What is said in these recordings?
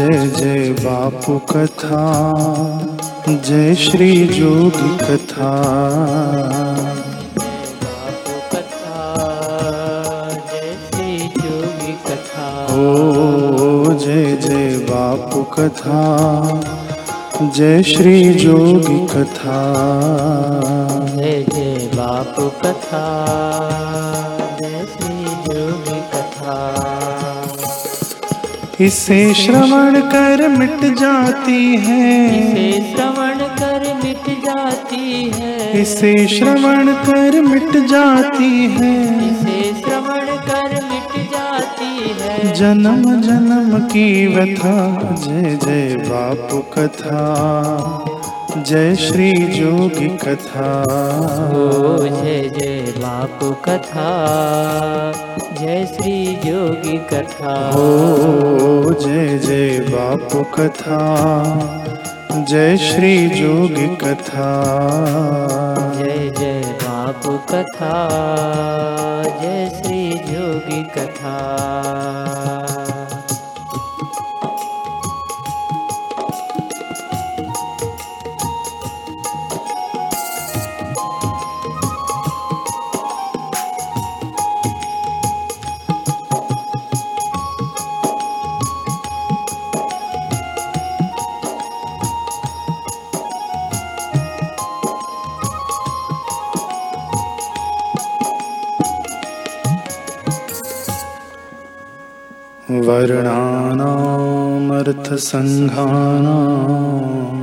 जय जय बापू कथा जय श्री जोगी कथा। बापू कथा जय श्री जोगी कथा। ओ जय जय बापू कथा जय श्री जोगी कथा। जय जय बापू कथा इसे श्रवण कर मिट जाती है। इसे श्रवण कर मिट जाती है। इसे श्रवण कर मिट जाती है। इसे श्रवण कर मिट जाती है। जन्म जन्म की व्यथा जय जय बाप कथा। जय श्री जोगी कथा। जय जय बापू कथा। जय श्री जोगी कथा। ओ जय जय बापू कथा। जय श्री जोगी कथा। जय जय बापू कथा। जय श्री जोगी कथा वर्णानामर्थसङ्घानाम्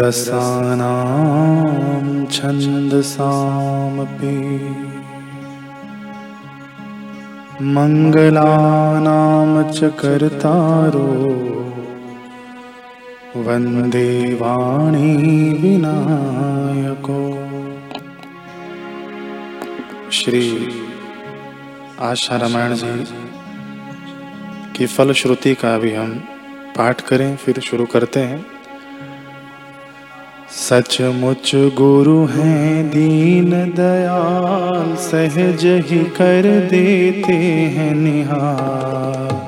रसानां छन्दसामपि मङ्गलानां च कर्तारो वन्दे वाणी विनायको। श्री आशा रामायण जी की फलश्रुति का भी हम पाठ करें, फिर शुरू करते हैं। सचमुच गुरु हैं, दीन दयाल, सहज ही कर देते हैं निहार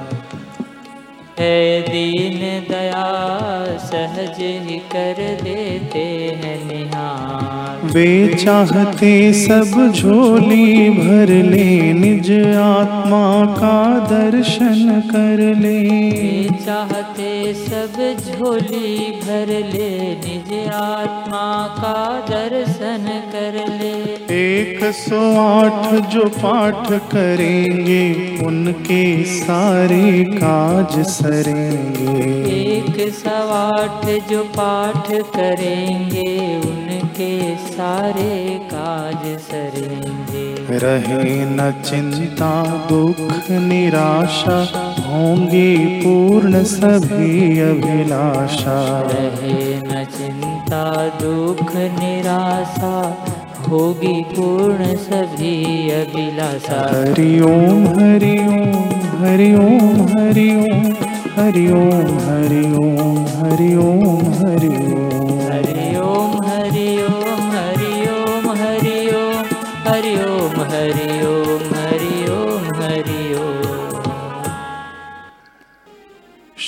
है दीन दया सहज ही कर देते हैं निहार वे चाहते सब झोली भर ले निज आत्मा का दर्शन कर ले। चाहते सब झोली भर ले निज आत्मा का दर्शन कर ले। एक सौ आठ जो पाठ करेंगे उनके सारे काज सरेंगे। एक सौ आठ जो पाठ करेंगे उनके सारे काज सरेंगे। रहे न चिंता दुख निराशा होंगी पूर्ण सभी अभिलाषा। रहे न चिंता दुख निराशा होगी पूर्ण सभी अभिलाषा। हरि ओम हरि ओम हरि ओम हरि ओम हरि ओम हरि ओम हरि ओम हरि ओम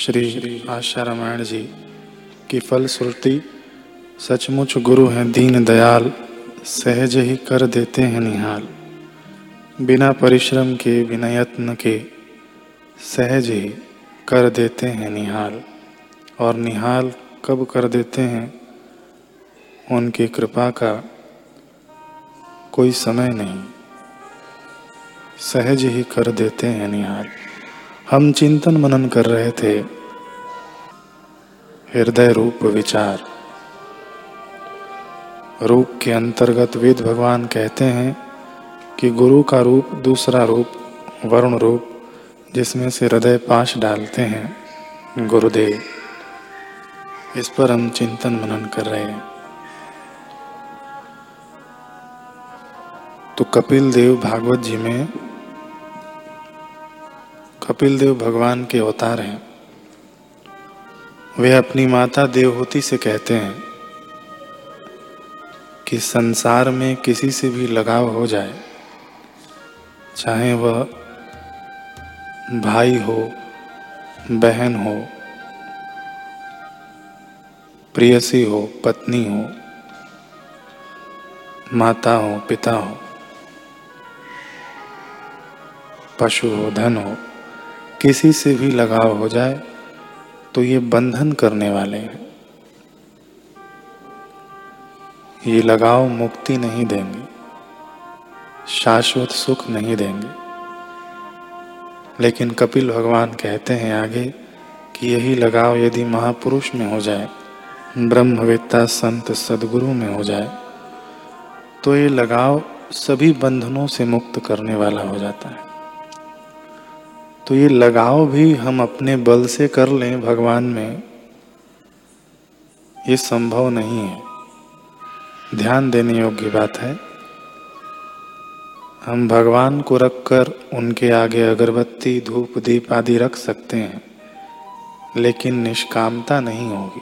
श्री आशा रामायण जी की फलश्रुति सचमुच गुरु हैं दीन दयाल, सहज ही कर देते हैं निहाल। बिना परिश्रम के, बिना यत्न के सहज ही कर देते हैं निहाल। और निहाल कब कर देते हैं, उनकी कृपा का कोई समय नहीं। सहज ही कर देते हैं निहाल। हम चिंतन मनन कर रहे थे हृदय रूप विचार। रूप के अंतर्गत वेद भगवान कहते हैं कि गुरु का रूप दूसरा रूप, वरुण रूप, जिसमें से हृदय पाश डालते हैं। गुरुदेव, इस पर हम चिंतन मनन कर रहे हैं। तो कपिल देव भागवत जी में कपिल देव भगवान के अवतार हैं। वे अपनी माता देवहूति से कहते हैं कि संसार में किसी से भी लगाव हो जाए, चाहे वह भाई हो, बहन हो, प्रियसी हो, पत्नी हो, माता हो, पिता हो, पशु हो, धन हो, किसी से भी लगाव हो जाए तो ये बंधन करने वाले हैं। ये लगाव मुक्ति नहीं देंगे, शाश्वत सुख नहीं देंगे। लेकिन कपिल भगवान कहते हैं आगे कि यही लगाव यदि महापुरुष में हो जाए, ब्रह्मवेत्ता संत सदगुरु में हो जाए तो ये लगाव सभी बंधनों से मुक्त करने वाला हो जाता है। तो ये लगाव भी हम अपने बल से कर लें भगवान में। ये संभव नहीं है। ध्यान देने योग्य बात है। हम भगवान को रखकर उनके आगे अगरबत्ती, धूप, दीप आदि रख सकते हैं, लेकिन निष्कामता नहीं होगी।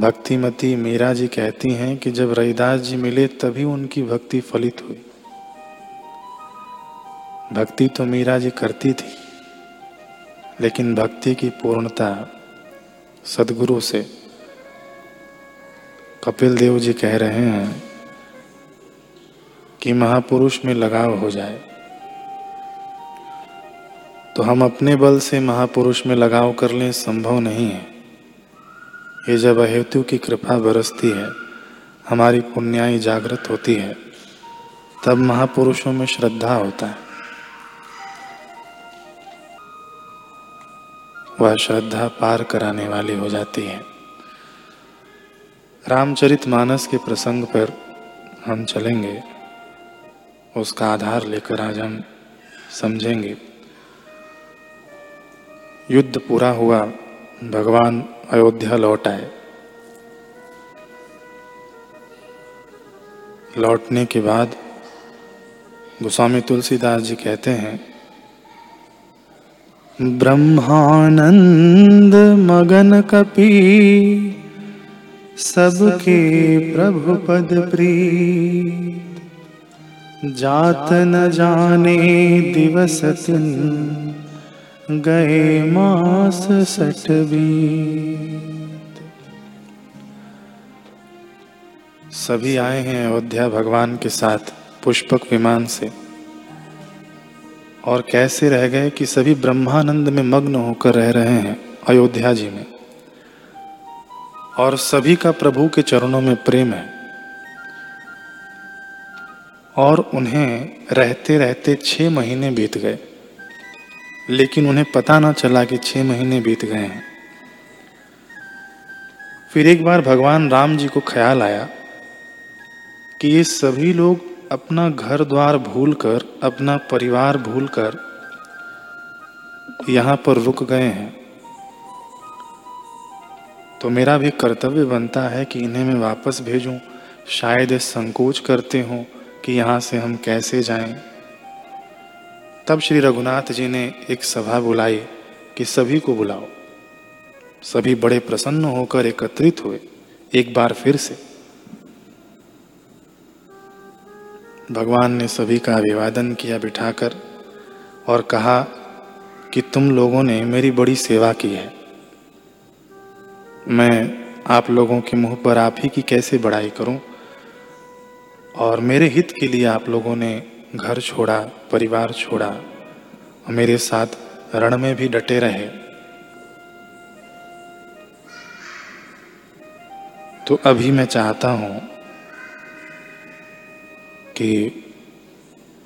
भक्तिमती मीरा जी कहती हैं कि जब रविदास जी मिले तभी उनकी भक्ति फलित हुई। भक्ति तो मीरा जी करती थी, लेकिन भक्ति की पूर्णता सदगुरु से कपिल देव जी कह रहे हैं कि महापुरुष में लगाव हो जाए। तो हम अपने बल से महापुरुष में लगाव कर लें, संभव नहीं है। ये जब अहेतु की कृपा बरसती है, हमारी पुण्याई जागृत होती है, तब महापुरुषों में श्रद्धा होता है। वह श्रद्धा पार कराने वाली हो जाती है। रामचरित मानस के प्रसंग पर हम चलेंगे। उसका आधार लेकर आज हम समझेंगे। युद्ध पूरा हुआ, भगवान अयोध्या लौट आए। लौटने के बाद गोस्वामी तुलसीदास जी कहते हैं ब्रह्मानंद मगन कपि, सबके प्रभु पद प्री जात न जाने दिवस दिन गए मास सठबी सभी आए हैं अयोध्या भगवान के साथ पुष्पक विमान से। और कैसे रह गए कि सभी ब्रह्मानंद में मग्न होकर रह रहे हैं अयोध्या जी में। और सभी का प्रभु के चरणों में प्रेम है। और उन्हें रहते रहते छह महीने बीत गए। लेकिन उन्हें पता ना चला कि छह महीने बीत गए हैं। फिर एक बार भगवान राम जी को ख्याल आया कि ये सभी लोग अपना घर द्वार भूलकर, अपना परिवार भूलकर यहाँ पर रुक गए हैं। तो मेरा भी कर्तव्य बनता है कि इन्हें मैं वापस भेजूं। शायद संकोच करते हों कि यहाँ से हम कैसे जाएँ। तब श्री रघुनाथ जी ने एक सभा बुलाई कि सभी को बुलाओ। सभी बड़े प्रसन्न होकर एकत्रित हुए, एक बार फिर से। भगवान ने सभी का अभिवादन किया बिठाकर और कहा कि तुम लोगों ने मेरी बड़ी सेवा की है। मैं आप लोगों के मुँह पर आप ही की कैसे बड़ाई करूँ? और मेरे हित के लिए आप लोगों ने घर छोड़ा, परिवार छोड़ा और मेरे साथ रण में भी डटे रहे। तो अभी मैं चाहता हूँ कि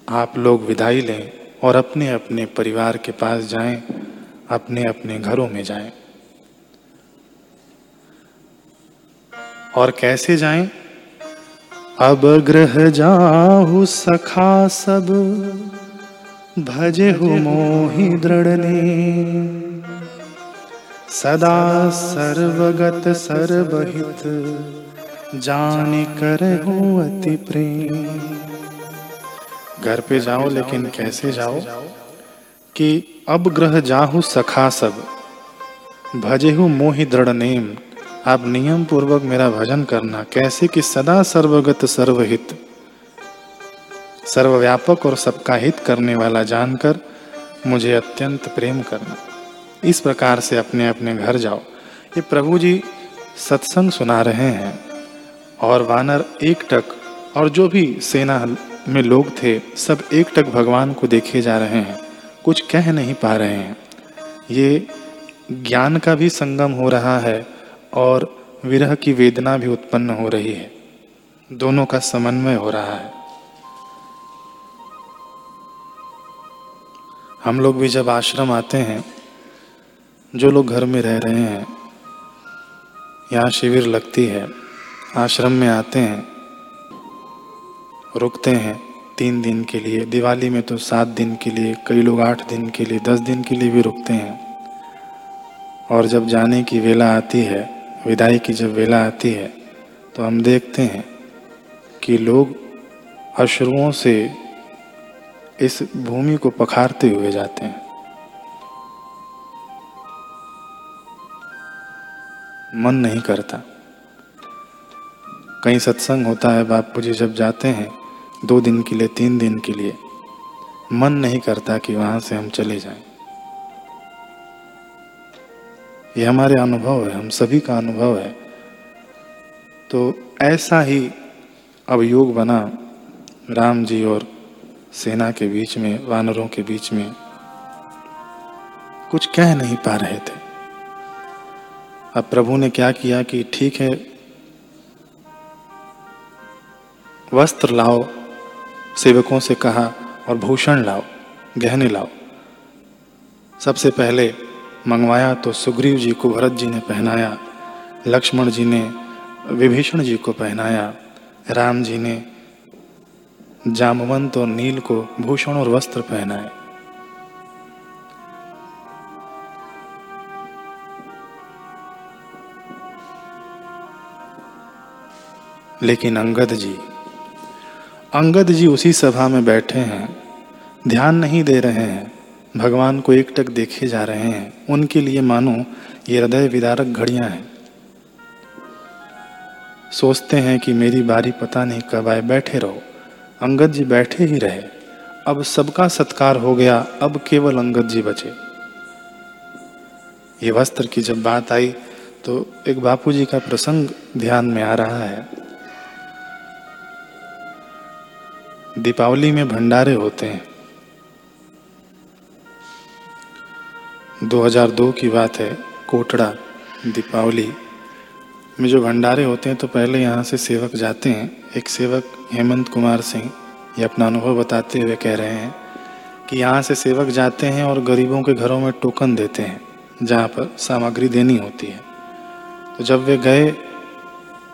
आप लोग विदाई लें और अपने अपने परिवार के पास जाएँ, अपने अपने घरों में जाएँ। और कैसे जाएँ? अब ग्रह जाहु सखा सब भजे हु मोहि दृढ़ ने सदा सर्वगत सर्वहित जान कर अति प्रेम। घर पे जाओ, लेकिन कैसे जाओ? कि अब ग्रह जाहु सखा सब, भजे हु मोहि दृढ़ नेम। आप नियम पूर्वक मेरा भजन करना, कैसे कि सदा सर्वगत सर्वहित। सर्वव्यापक और सबका हित करने वाला जानकर मुझे अत्यंत प्रेम करना। इस प्रकार से अपने अपने घर जाओ। ये प्रभु जी सत्संग सुना रहे हैं। और वानर एक टक, और जो भी सेना में लोग थे, सब एक टक भगवान को देखे जा रहे हैं। कुछ कह नहीं पा रहे हैं। ये ज्ञान का भी संगम हो रहा है, और विरह की वेदना भी उत्पन्न हो रही है। दोनों का समन्वय हो रहा है। हम लोग भी जब आश्रम आते हैं, जो लोग घर में रह रहे हैं, यहाँ शिविर लगती है। आश्रम में आते हैं, रुकते हैं तीन दिन के लिए। दिवाली में तो सात दिन के लिए, कई लोग आठ दिन के लिए, दस दिन के लिए भी रुकते हैं। और जब जाने की वेला आती है, विदाई की जब वेला आती है तो हम देखते हैं कि लोग अश्रुओं से इस भूमि को पखारते हुए जाते हैं। मन नहीं करता। कहीं सत्संग होता है, बापू जी जब जाते हैं, दो दिन के लिए, तीन दिन के लिए, मन नहीं करता कि वहाँ से हम चले जाएँ। ये हमारे अनुभव है, हम सभी का अनुभव है। तो ऐसा ही अब योग बना, राम जी और सेना के बीच में, वानरों के बीच में, कुछ कह नहीं पा रहे थे। अब प्रभु ने क्या किया कि ठीक है वस्त्र लाओ, सेवकों से कहा, और भूषण लाओ, गहने लाओ। सबसे पहले मंगवाया तो सुग्रीव जी को भरत जी ने पहनाया, लक्ष्मण जी ने विभीषण जी को पहनाया, राम जी ने जामवंत और नील को भूषण और वस्त्र पहनाए। लेकिन अंगद जी अंगद जी उसी सभा में बैठे हैं। ध्यान नहीं दे रहे हैं। भगवान को एक टक देखे जा रहे हैं। उनके लिए मानो ये हृदय विदारक घड़ियाँ हैं। सोचते हैं कि मेरी बारी पता नहीं कब आए बैठे रहो। अंगद जी बैठे ही रहे। अब सबका सत्कार हो गया। अब केवल अंगद जी बचे। ये वस्त्र की जब बात आई तो एक बापू जी का प्रसंग ध्यान में आ रहा है। दीपावली में भंडारे होते हैं। 2002 की बात है, कोटड़ा, दीपावली। में जो भंडारे होते हैं तो पहले यहाँ से सेवक जाते हैं। एक सेवक हेमंत कुमार सिंह, ये अपना अनुभव बताते हुए कह रहे हैं कि यहाँ से सेवक जाते हैं और गरीबों के घरों में टोकन देते हैं, जहाँ पर सामग्री देनी होती है। तो जब वे गए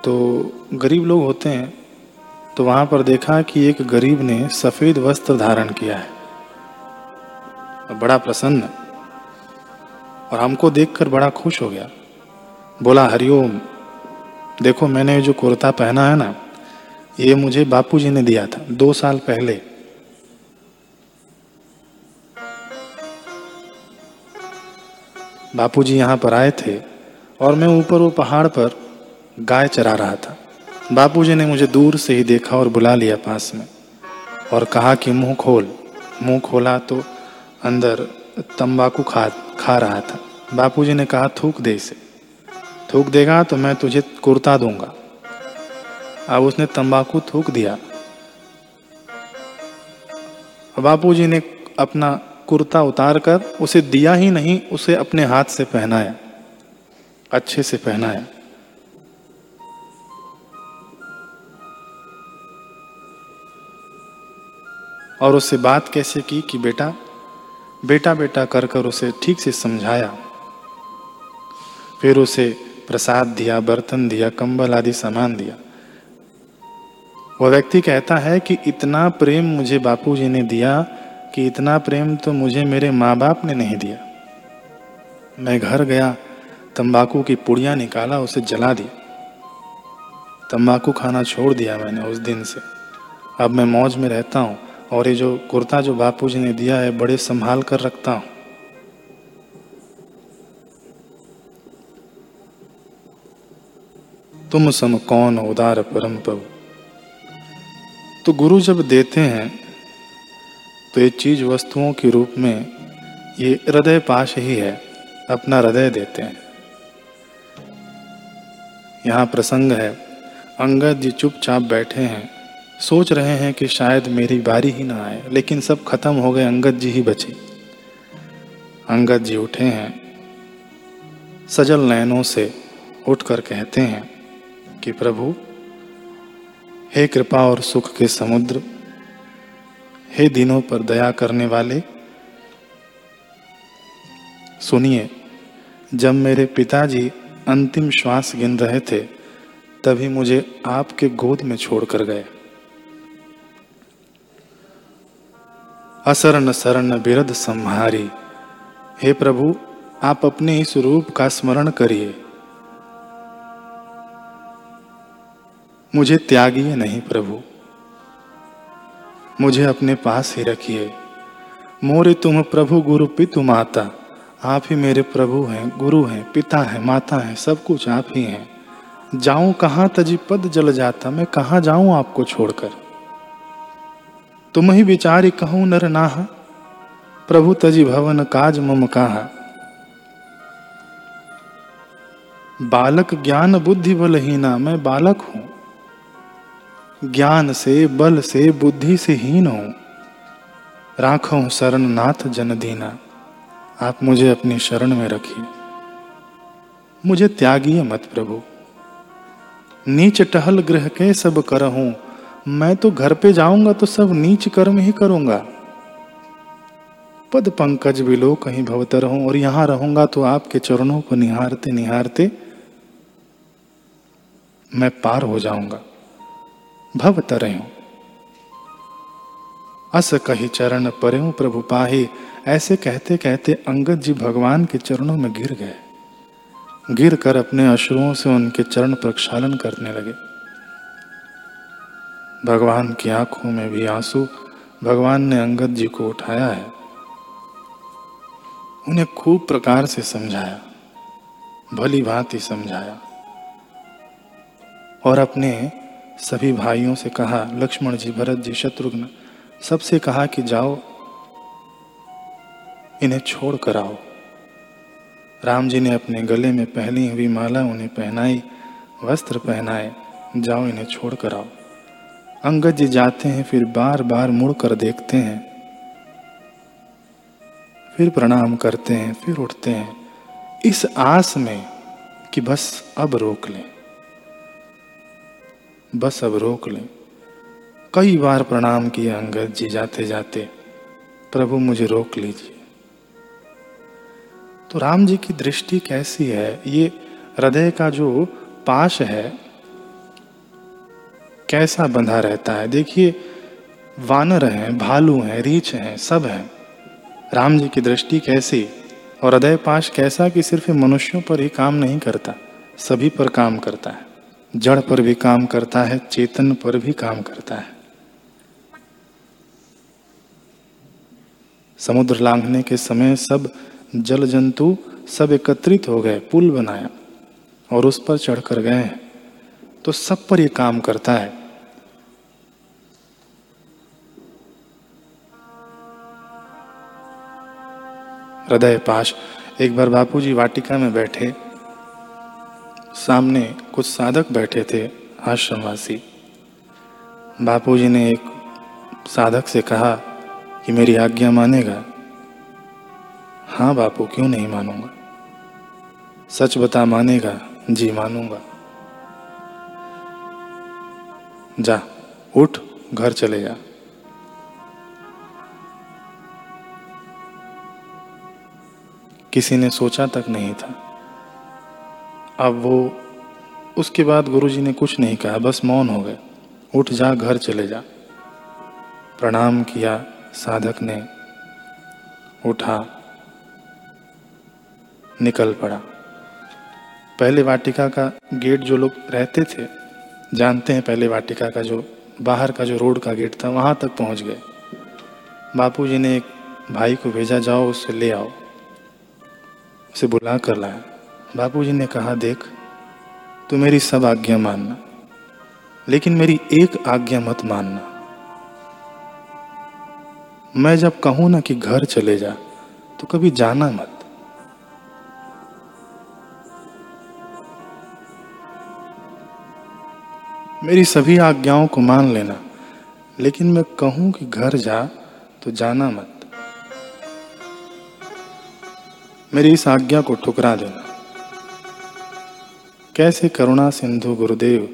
तो गरीब लोग होते हैं तो वहाँ पर देखा कि एक गरीब ने सफ़ेद वस्त्र धारण किया है। बड़ा प्रसन्न। और हमको देखकर बड़ा खुश हो गया। बोला, हरिओम, देखो मैंने जो कुर्ता पहना है ना, ये मुझे बापूजी ने दिया था, दो साल पहले। बापूजी यहाँ पर आए थे और मैं ऊपर वो पहाड़ पर गाय चरा रहा था। बापूजी ने मुझे दूर से ही देखा और बुला लिया पास में और कहा कि, मुँह खोल। मुँह खोला तो अंदर तंबाकू खा खा रहा था। बापूजी ने कहा, थूक दे इसे। थूक देगा तो मैं तुझे कुर्ता दूँगा। अब उसने तंबाकू थूक दिया। बापू जी ने अपना कुर्ता उतार कर उसे दिया ही नहीं, उसे अपने हाथ से पहनाया। अच्छे से पहनाया। और उससे बात कैसे की कि बेटा बेटा बेटा कर कर उसे ठीक से समझाया। फिर उसे प्रसाद दिया, बर्तन दिया, कंबल आदि सामान दिया। वह व्यक्ति कहता है कि इतना प्रेम मुझे बापू जी ने दिया कि इतना प्रेम तो मुझे मेरे माँ बाप ने नहीं दिया। मैं घर गया, तंबाकू की पुड़िया निकाला, उसे जला दी। तंबाकू खाना छोड़ दिया मैंने उस दिन से। अब मैं मौज में रहता हूँ। और ये जो कुर्ता जो बापूजी ने दिया है, बड़े संभाल कर रखता हूँ। तुम सम कौन उदार परम प्रभु? तो गुरु जब देते हैं तो ये चीज़ वस्तुओं के रूप में ये हृदय पाश ही है, अपना हृदय देते हैं। यहाँ प्रसंग है, अंगद जी चुपचाप बैठे हैं। सोच रहे हैं कि शायद मेरी बारी ही ना आए, लेकिन सब खत्म हो गए, अंगद जी ही बचे। अंगद जी उठे हैं। सजल नयनों से उठकर कहते हैं कि, प्रभु, हे कृपा और सुख के समुद्र, हे दिनों पर दया करने वाले, सुनिए, जब मेरे पिताजी अंतिम श्वास गिन रहे थे, तभी मुझे आपके गोद में छोड़कर गए। असरण शरण बिरद संहारी। हे प्रभु, आप अपने इस रूप का स्मरण करिए। मुझे त्यागिए नहीं प्रभु। मुझे अपने पास ही रखिए। मोरे तुम प्रभु गुरु पितु माता। आप ही मेरे प्रभु हैं, गुरु हैं, पिता हैं, माता हैं, सब कुछ आप ही हैं। जाऊँ कहाँ तजी पद जल जाता, मैं कहाँ जाऊँ आपको छोड़कर? तुम ही विचारी कहूँ नर नाहा, प्रभु तजी भवन काज मम कहा। बालक ज्ञान बुद्धि बलहीना, मैं बालक हूँ। ज्ञान से, बल से, बुद्धि से हीन हूँ। राखो शरण नाथ जन दीना, आप मुझे अपनी शरण में रखिए। मुझे त्यागिए मत प्रभु, नीच टहल ग्रह के सब करहूं। मैं तो घर पे जाऊँगा तो सब नीच कर्म ही करूँगा। पद पंकज बिलो कहीं भवतर हूँ और यहाँ रहूँगा तो आपके चरणों को निहारते निहारते मैं पार हो जाऊँगा। भवतर हूँ अस कही चरण पर प्रभु पाही, ऐसे कहते कहते अंगद जी भगवान के चरणों में गिर गए। गिर कर अपने अश्रुओं से उनके चरण प्रक्षालन करने लगे। भगवान की आँखों में भी आँसू भगवान ने अंगद जी को उठाया है। उन्हें खूब प्रकार से समझाया, भली भांति समझाया और अपने सभी भाइयों से कहा, लक्ष्मण जी, भरत जी, शत्रुघ्न, सबसे कहा कि जाओ, इन्हें छोड़ कर आओ। राम जी ने अपने गले में पहनी हुई माला उन्हें पहनाई, वस्त्र पहनाए, जाओ इन्हें छोड़ कर आओ। अंगद जी जाते हैं, फिर बार बार मुड़ कर देखते हैं। फिर प्रणाम करते हैं, फिर उठते हैं। इस आस में कि बस अब रोक लें। बस अब रोक लें। कई बार प्रणाम किए अंगद जी जाते जाते प्रभु मुझे रोक लीजिए। तो राम जी की दृष्टि कैसी है? ये हृदय का जो पाश है कैसा बंधा रहता है? देखिए, वानर हैं, भालू हैं, रीछ हैं, सब हैं। राम जी की दृष्टि कैसी? और हृदय पाश कैसा कि सिर्फ़ मनुष्यों पर ही काम नहीं करता? सभी पर काम करता है। जड़ पर भी काम करता है, चेतन पर भी काम करता है। समुद्र लांघने के समय सब जल जंतु सब एकत्रित हो गए, पुल बनाया और उस पर चढ़कर गए हैं। तो सब पर ये काम करता है। हृदय पाश, एक बार बापूजी वाटिका में बैठे। सामने कुछ साधक बैठे थे, आश्रमवासी। बापूजी ने एक साधक से कहा कि मेरी आज्ञा मानेगा। हाँ बापू, क्यों नहीं मानूँगा? सच बता मानेगा, जी मानूँगा। जा, उठ, घर चले जा। किसी ने सोचा तक नहीं था। अब वो, उसके बाद गुरुजी ने कुछ नहीं कहा, बस मौन हो गए। उठ जा, घर चले जा। प्रणाम किया, साधक ने उठा, निकल पड़ा। पहले वाटिका का गेट जो लोग रहते थे जानते हैं पहले वाटिका का जो, बाहर का जो रोड का गेट था, वहाँ तक पहुँच गए। बापूजी ने एक भाई को भेजा, जाओ उससे ले आओ। उसे बुला कर लाया। बापूजी ने कहा, देख, तू मेरी सब आज्ञा मानना, लेकिन मेरी एक आज्ञा मत मानना। मैं जब कहूँ ना कि घर चले जा तो कभी जाना मत। मेरी सभी आज्ञाओं को मान लेना, लेकिन मैं कहूँ कि घर जा तो जाना मत। मेरी इस आज्ञा को ठुकरा देना। कैसे करुणा सिंधु गुरुदेव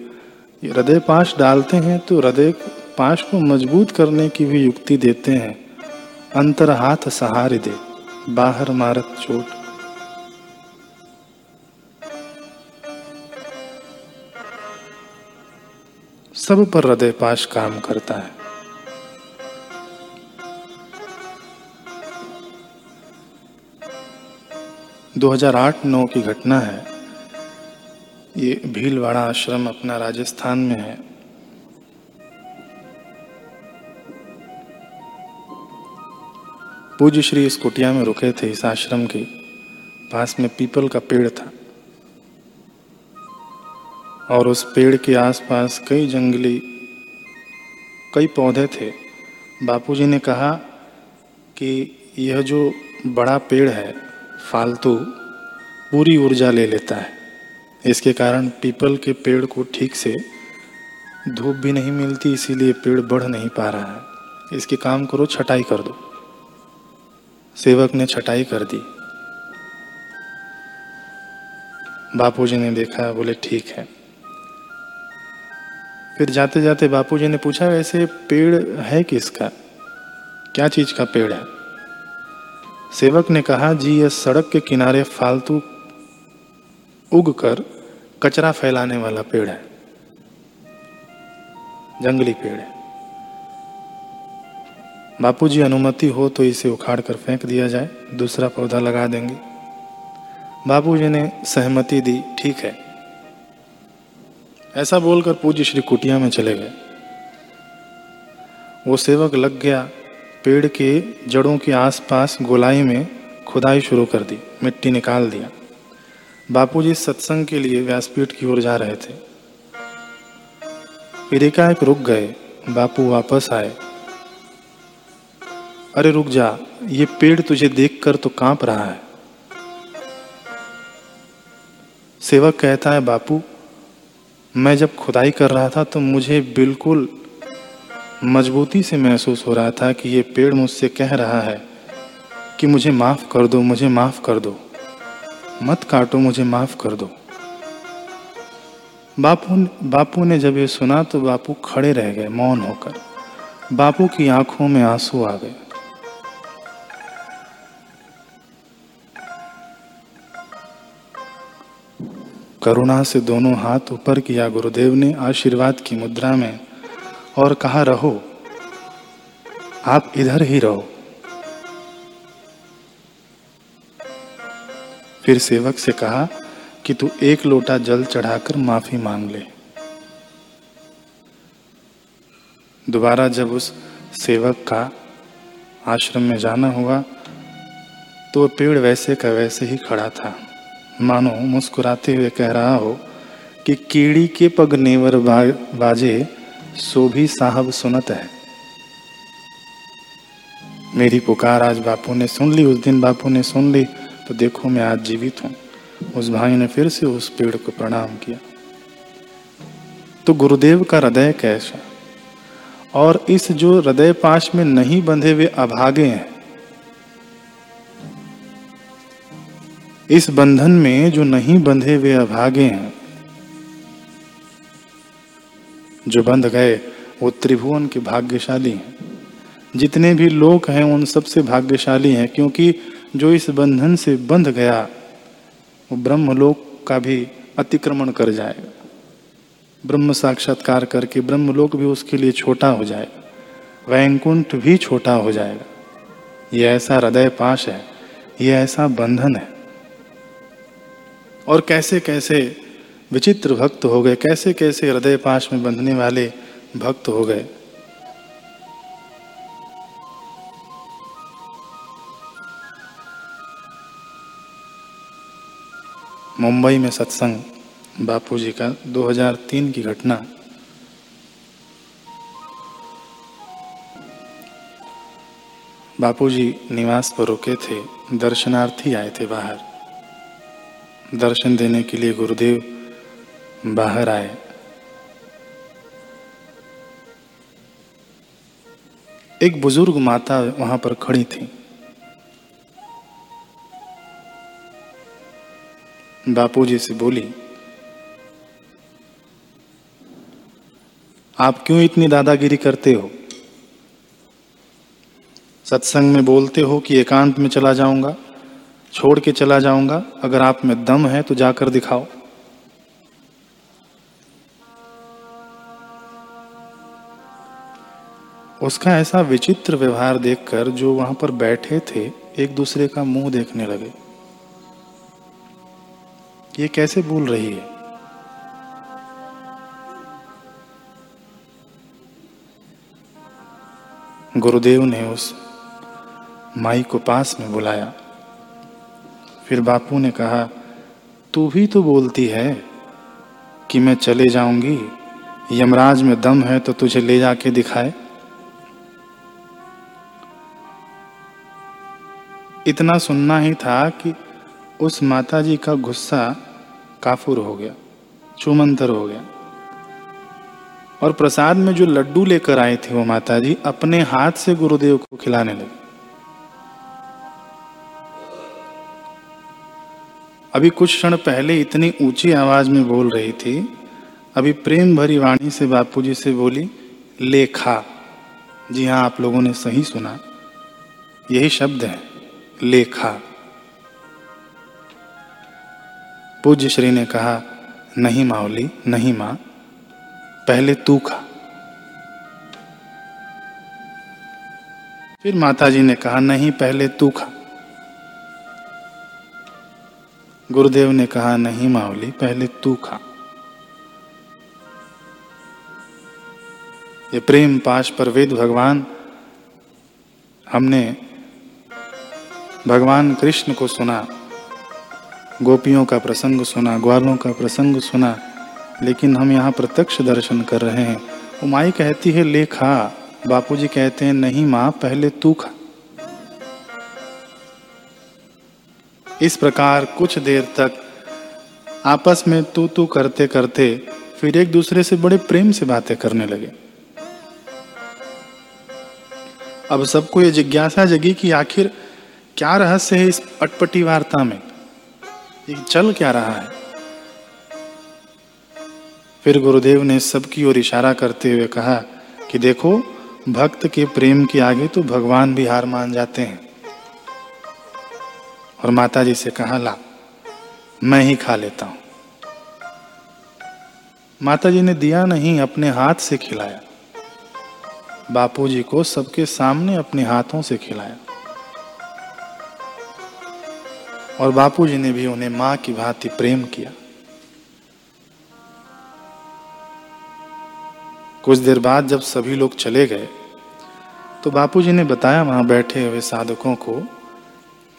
हृदय पाश डालते हैं तो हृदय पाश को मज़बूत करने की भी युक्ति देते हैं। अंतर हाथ सहारे दे, बाहर मारत चोट। सब पर हृदय पाश काम करता है। दो हज़ार आठ नौ की घटना है। ये भीलवाड़ा आश्रम अपना राजस्थान में है। पूज्य श्री इस कुटिया में रुके थे इस आश्रम के पास में पीपल का पेड़ था। और उस पेड़ के आसपास कई जंगली, कई पौधे थे। बापूजी ने कहा कि यह जो बड़ा पेड़ है, फालतू, पूरी ऊर्जा ले लेता है। इसके कारण पीपल के पेड़ को ठीक से धूप भी नहीं मिलती, इसीलिए पेड़ बढ़ नहीं पा रहा है। इसके काम करो, छटाई कर दो। सेवक ने छटाई कर दी। बापूजी ने देखा, बोले, ठीक है। फिर जाते जाते बापूजी ने पूछा वैसे पेड़ है किसका? क्या चीज़ का पेड़ है? सेवक ने कहा, जी, यह सड़क के किनारे फालतू उग कर कचरा फैलाने वाला पेड़ है। जंगली पेड़ है। बापूजी, अनुमति हो तो इसे उखाड़ कर फेंक दिया जाए, दूसरा पौधा लगा देंगे। बापूजी ने सहमति दी, ठीक है ऐसा बोलकर पूज्य श्री कुटिया में चले गए। वो सेवक लग गया, पेड़ के जड़ों के आसपास गोलाई में खुदाई शुरू कर दी, मिट्टी निकाल दिया। बापूजी सत्संग के लिए व्यासपीठ की ओर जा रहे थे। फिर एकाएक रुक गए, बापू वापस आए। अरे रुक जा, ये पेड़ तुझे देखकर तो काँप रहा है। सेवक कहता है, बापू मैं जब खुदाई कर रहा था तो मुझे बिल्कुल मजबूती से महसूस हो रहा था कि ये पेड़ मुझसे कह रहा है कि मुझे माफ़ कर दो, मुझे माफ़ कर दो। मत काटो, मुझे माफ़ कर दो। बापू बापू ने जब ये सुना तो बापू खड़े रह गए, मौन होकर। बापू की आँखों में आँसू आ गए। करुणा से दोनों हाथ ऊपर किया गुरुदेव ने आशीर्वाद की मुद्रा में और कहा, रहो, आप इधर ही रहो। फिर सेवक से कहा कि, तू एक लोटा जल चढ़ाकर माफ़ी मांग ले। दोबारा जब उस सेवक का आश्रम में जाना हुआ तो पेड़ वैसे का वैसे ही खड़ा था। मानो मुस्कुराते हुए कह रहा हो कि कीड़ी के पग नेवर बाजे, सो भी साहब सुनत है। मेरी पुकार आज बापू ने सुन ली, उस दिन बापू ने सुन ली तो देखो मैं आज जीवित हूँ। उस भाई ने फिर से उस पेड़ को प्रणाम किया। तो गुरुदेव का हृदय कैसा? और इस जो हृदय पाश में नहीं बंधे हुए अभागे हैं इस बंधन में जो नहीं बंधे हुए अभागे हैं, जो बंध गए, वो त्रिभुवन के भाग्यशाली हैं। जितने भी लोग हैं, उन सबसे भाग्यशाली हैं, क्योंकि जो इस बंधन से बंध गया, वो ब्रह्मलोक का भी अतिक्रमण कर जाएगा ब्रह्म साक्षात्कार करके ब्रह्मलोक भी उसके लिए छोटा हो जाएगा वैकुंठ भी छोटा हो जाएगा। ये ऐसा हृदय पाश है, ये ऐसा बंधन है। और कैसे कैसे विचित्र भक्त हो गए, कैसे कैसे हृदय पाश में बंधने वाले भक्त हो गए। मुंबई में सत्संग, बापूजी का 2003 की घटना। बापूजी निवास पर रुके थे, दर्शनार्थी आए थे बाहर। दर्शन देने के लिए गुरुदेव बाहर आए। एक बुज़ुर्ग माता वहाँ पर खड़ी थी। बापूजी से बोली, आप क्यों इतनी दादागिरी करते हो? सत्संग में बोलते हो कि एकांत में चला जाऊँगा। छोड़ के चला जाऊँगा। अगर आप में दम है तो जाकर दिखाओ। उसका ऐसा विचित्र व्यवहार देखकर जो वहाँ पर बैठे थे, एक दूसरे का मुँह देखने लगे। ये कैसे बोल रही है? गुरुदेव ने उस माई को पास में बुलाया। फिर बापू ने कहा, तू भी तो बोलती है कि मैं चले जाऊँगी, यमराज में दम है तो तुझे ले जाके दिखाए? इतना सुनना ही था कि उस माता जी का गुस्सा काफुर हो गया, चुमंतर हो गया। और प्रसाद में जो लड्डू लेकर आए थे वो माता जी अपने हाथ से गुरुदेव को खिलाने लगे। अभी कुछ क्षण पहले इतनी ऊँची आवाज़ में बोल रही थी। अभी प्रेम भरी वाणी से बापूजी से बोली, लेखा। जी हाँ आप लोगों ने सही सुना। यही शब्द है, लेखा। पूज्य श्री ने कहा, नहीं माओली नहीं माँ, पहले तू खा। फिर माता जी ने कहा, नहीं, पहले तू खा। गुरुदेव ने कहा, नहीं माओली पहले तू खा। ये प्रेम पाश पर वेद भगवान, हमने भगवान कृष्ण को सुना, गोपियों का प्रसंग सुना, ग्वालों का प्रसंग सुना, लेकिन हम यहाँ प्रत्यक्ष दर्शन कर रहे हैं। वो माई कहती है, ले खा। बापूजी कहते हैं, नहीं माँ, पहले तू खा। इस प्रकार कुछ देर तक आपस में तू तू करते करते फिर एक दूसरे से बड़े प्रेम से बातें करने लगे। अब सबको ये जिज्ञासा जगी कि आखिर क्या रहस्य है इस अटपटी वार्ता में? ये चल क्या रहा है? फिर गुरुदेव ने सबकी ओर इशारा करते हुए कहा कि देखो, भक्त के प्रेम के आगे तो भगवान भी हार मान जाते हैं। और माता जी से कहा, ला, मैं ही खा लेता हूँ। माता जी ने दिया नहीं, अपने हाथ से खिलाया। बापू जी को सबके सामने अपने हाथों से खिलाया। और बापू जी ने भी उन्हें माँ की भांति प्रेम किया। कुछ देर बाद जब सभी लोग चले गए तो बापू जी ने बताया, वहाँ बैठे हुए साधकों को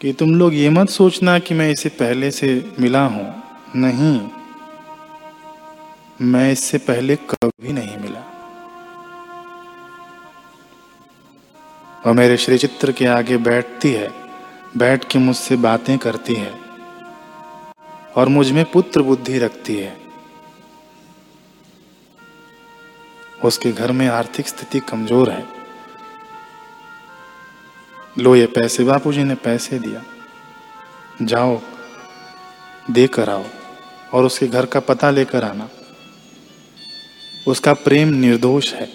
कि तुम लोग ये मत सोचना कि मैं इसे पहले से मिला हूँ। नहीं, मैं इससे पहले कभी नहीं मिला। और मेरे श्री चित्र के आगे बैठती है, बैठ के मुझसे बातें करती है, और मुझमें पुत्र बुद्धि रखती है। उसके घर में आर्थिक स्थिति कमज़ोर है। लो ये पैसे, बापूजी ने पैसे दिया। जाओ दे कर आओ और उसके घर का पता लेकर आना। उसका प्रेम निर्दोष है।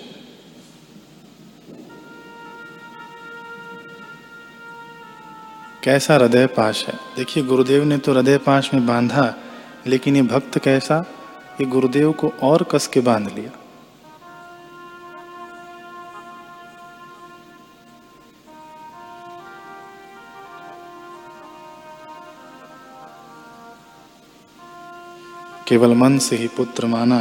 कैसा हृदय पाश है? देखिए, गुरुदेव ने तो हृदय पाश में बांधा, लेकिन ये भक्त कैसा? ये गुरुदेव को और कस के बाँध लिया। केवल मन से ही पुत्र माना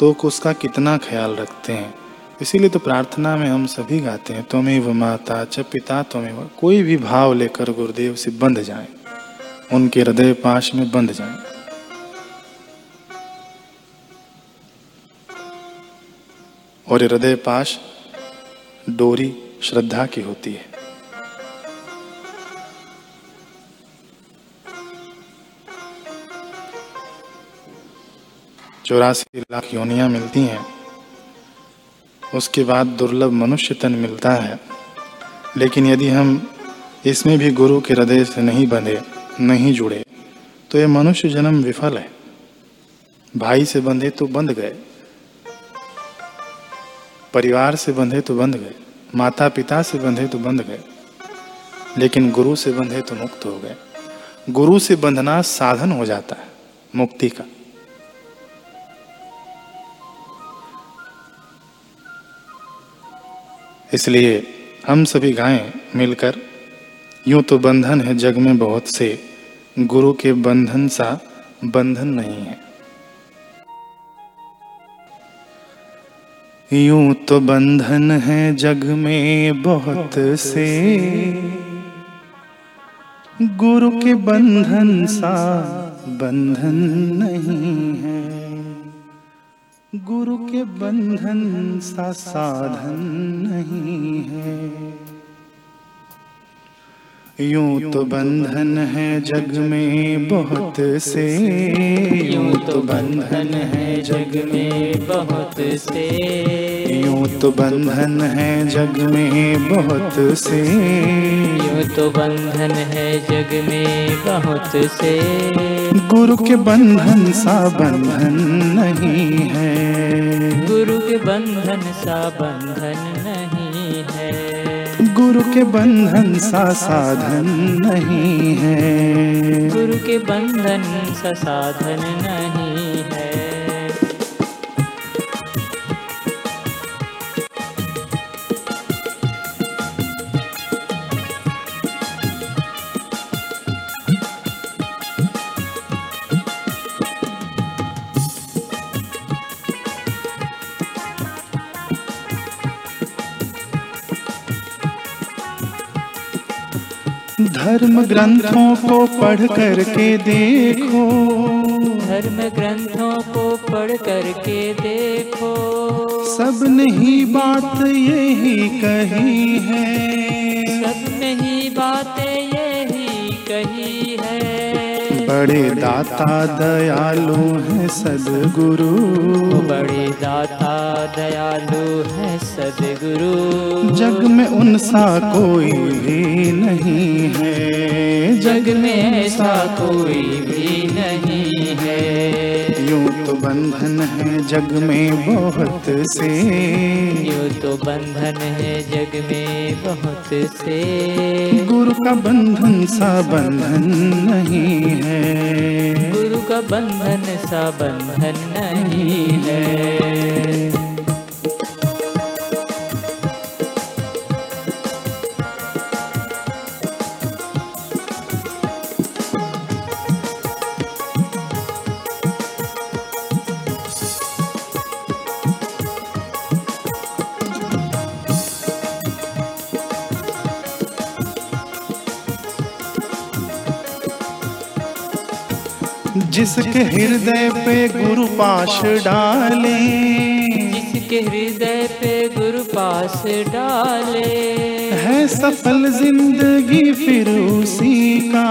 तो उसका कितना ख्याल रखते हैं। इसीलिए तो प्रार्थना में हम सभी गाते हैं, त्वमेव माता च पिता त्वमेव, कोई भी भाव लेकर गुरुदेव से बंध जाए। उनके हृदय पाश में बंध जाए। और हृदय पाश डोरी श्रद्धा की होती है। चौरासी लाख योनियाँ मिलती हैं। उसके बाद दुर्लभ मनुष्य तन मिलता है। लेकिन यदि हम इसमें भी गुरु के हृदय से नहीं बंधे, नहीं जुड़े तो ये मनुष्य जन्म विफल है। भाई से बंधे तो बंध गए। परिवार से बंधे तो बंध गए। माता पिता से बंधे तो बंध गए। लेकिन गुरु से बंधे तो मुक्त हो गए। गुरु से बंधना साधन हो जाता है, मुक्ति का। इसलिए हम सभी गाएँ मिलकर, यूँ तो बंधन है जग में बहुत से, गुरु के बंधन सा बंधन नहीं है। यूँ तो बंधन है जग में बहुत से, गुरु के बंधन सा बंधन नहीं है। गुरु के बंधन सा साधन नहीं है। यूँ तो बंधन है जग में बहुत से। यूँ तो बंधन है जग में बहुत से। यूँ तो बंधन है जग में बहुत से। यूँ तो बंधन है जग में बहुत से। गुरु के बंधन सा बंधन नहीं है। गुरु के बंधन सा बंधन गुरु के बंधन सा साधन नहीं है। गुरु के बंधन सा साधन नहीं धर्म ग्रंथों को पढ़ कर के देखो। धर्म ग्रंथों को पढ़ कर के देखो। सब नहीं बात यही कही है। बड़े दाता दयालु है सदगुरु। बड़े दाता दयालु है सदगुरु। जग में उनसा कोई भी नहीं है। जग में ऐसा कोई भी नहीं है। यूँ तो बंधन है जग में बहुत से। यूँ तो बंधन है जग में बहुत से। गुरु का बंधन सा बंधन नहीं है। गुरु का बंधन सा बंधन नहीं है। जिसके हृदय पे गुरु पाश डाले। जिसके हृदय पे गुरु पास डाले। है सफल ज़िंदगी फिर उसी का।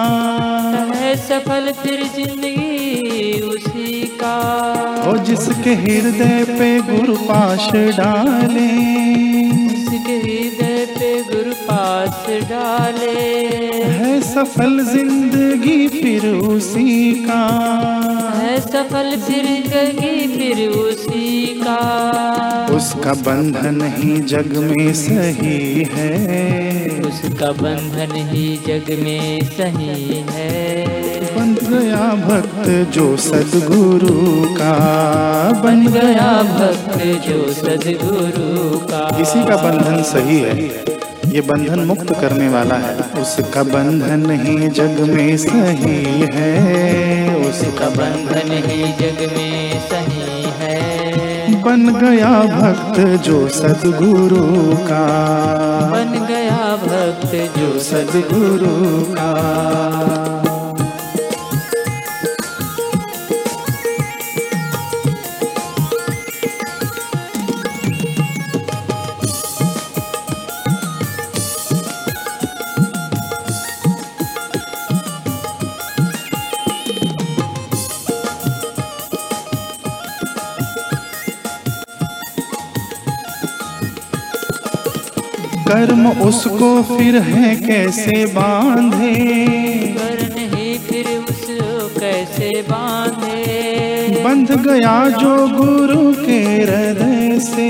है सफल फिर ज़िंदगी उसी का। ओ जिसके हृदय पे गुरु पाश डाले। सफल ज़िंदगी फिर उसी का। है सफल ज़िंदगी फिर उसी का। उसका बंधन ही जग में सही है। उसका बंधन ही जग में सही है। बन गया भक्त जो सदगुरु का। बन गया भक्त जो सदगुरु का। इसी का बंधन सही है। ये बंधन मुक्त करने वाला है। उसका बंधन ही जग में सही है। उसका बंधन ही जग में सही है। बन गया भक्त जो सदगुरु का। बन गया भक्त जो सदगुरु का। कर्म उसको फिर है कैसे बांधे? फिर उसको कैसे बांधे? बंध गया जो गुरु के हृदय से।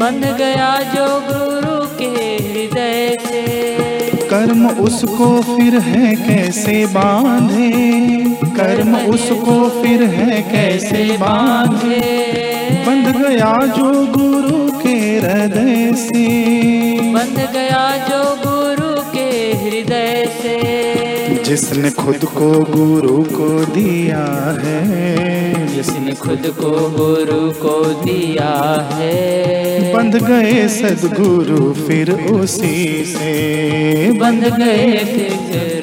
बंध गया जो गुरु के हृदय से। कर्म उसको फिर है कैसे बांधे? कर्म उसको फिर है कैसे बांधे? बंध गया जो गुरु हृदय से। बंध गया जो गुरु के हृदय से। जिसने खुद को गुरु को दिया है। जिसने खुद को गुरु को दिया है। बंध गए सदगुरु फिर उसी से। बंध गए फिर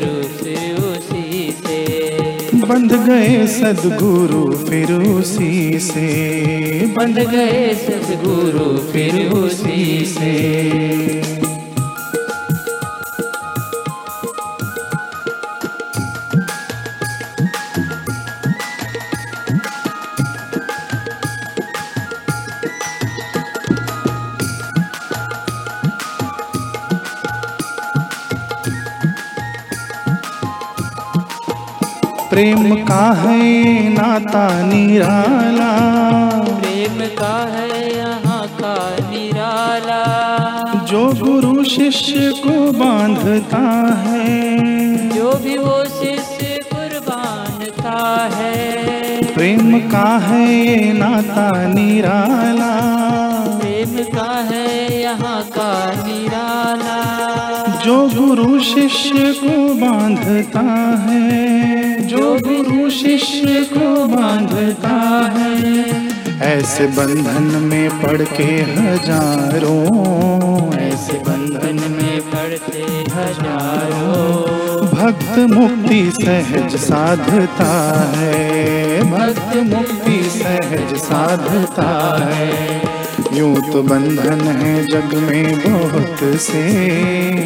बंध गए सदगुरु फिर उसी से। बंध गए सदगुरु फिर उसी से। प्रेम का है नाता निराला। प्रेम का है यहाँ का निराला। जो गुरु शिष्य को बांधता है। जो भी वो शिष्य कुर्बान था है। प्रेम का है नाता निराला। प्रेम का है यहाँ का निराला। जो गुरु शिष्य को बांधता है। जो गुरु शिष्य को बांधता है। ऐसे बंधन में पड़ के हज़ारों, ऐसे बंधन में पढ़ के हज़ारों। भक्त मुक्ति सहज साधता है, भक्त मुक्ति सहज साधता है। यूँ तो बंधन है जग में बहुत से।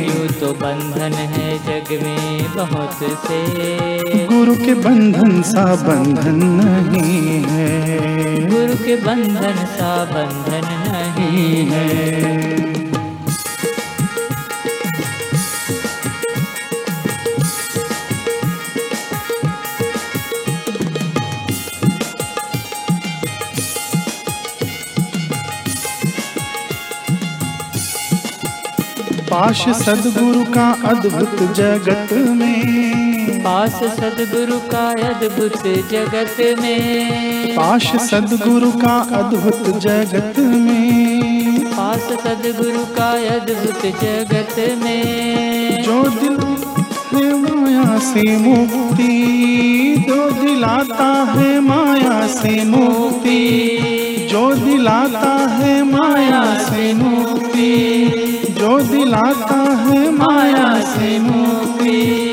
यूँ तो बंधन है जग में बहुत से। गुरु के बंधन सा बंधन नहीं है। गुरु के बंधन सा बंधन नहीं है। पाश सदगुरु का अद्भुत जगत में। पास सदगुरु का अद्भुत जगत में। पाश सदगुरु का अद्भुत जगत में। पास सदगुरु का अद्भुत जगत में। जो दिल है माया से मुक्ति जो दिलाता है माया से मुक्ति जो दिलाता है माया से मुक्ति जो दिलाता है माया से मुक्ति।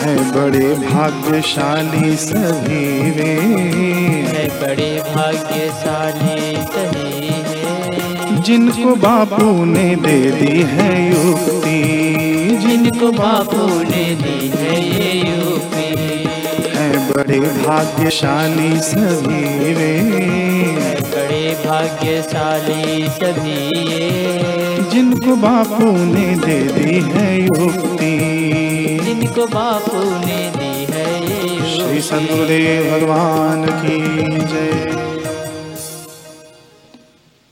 है बड़े भाग्यशाली सभी वे। है बड़े भाग्यशाली है जिनको बापू ने दे दी है युक्ति। जिनको बापू ने दी है ये युक्ति। है बड़े भाग्यशाली सभी वे। बड़े भाग्यशाली सभी ये जिनको बापू ने दे दी है युक्ति। जिनको बापू ने दी है श्री सदगुरुदेव भगवान की जय।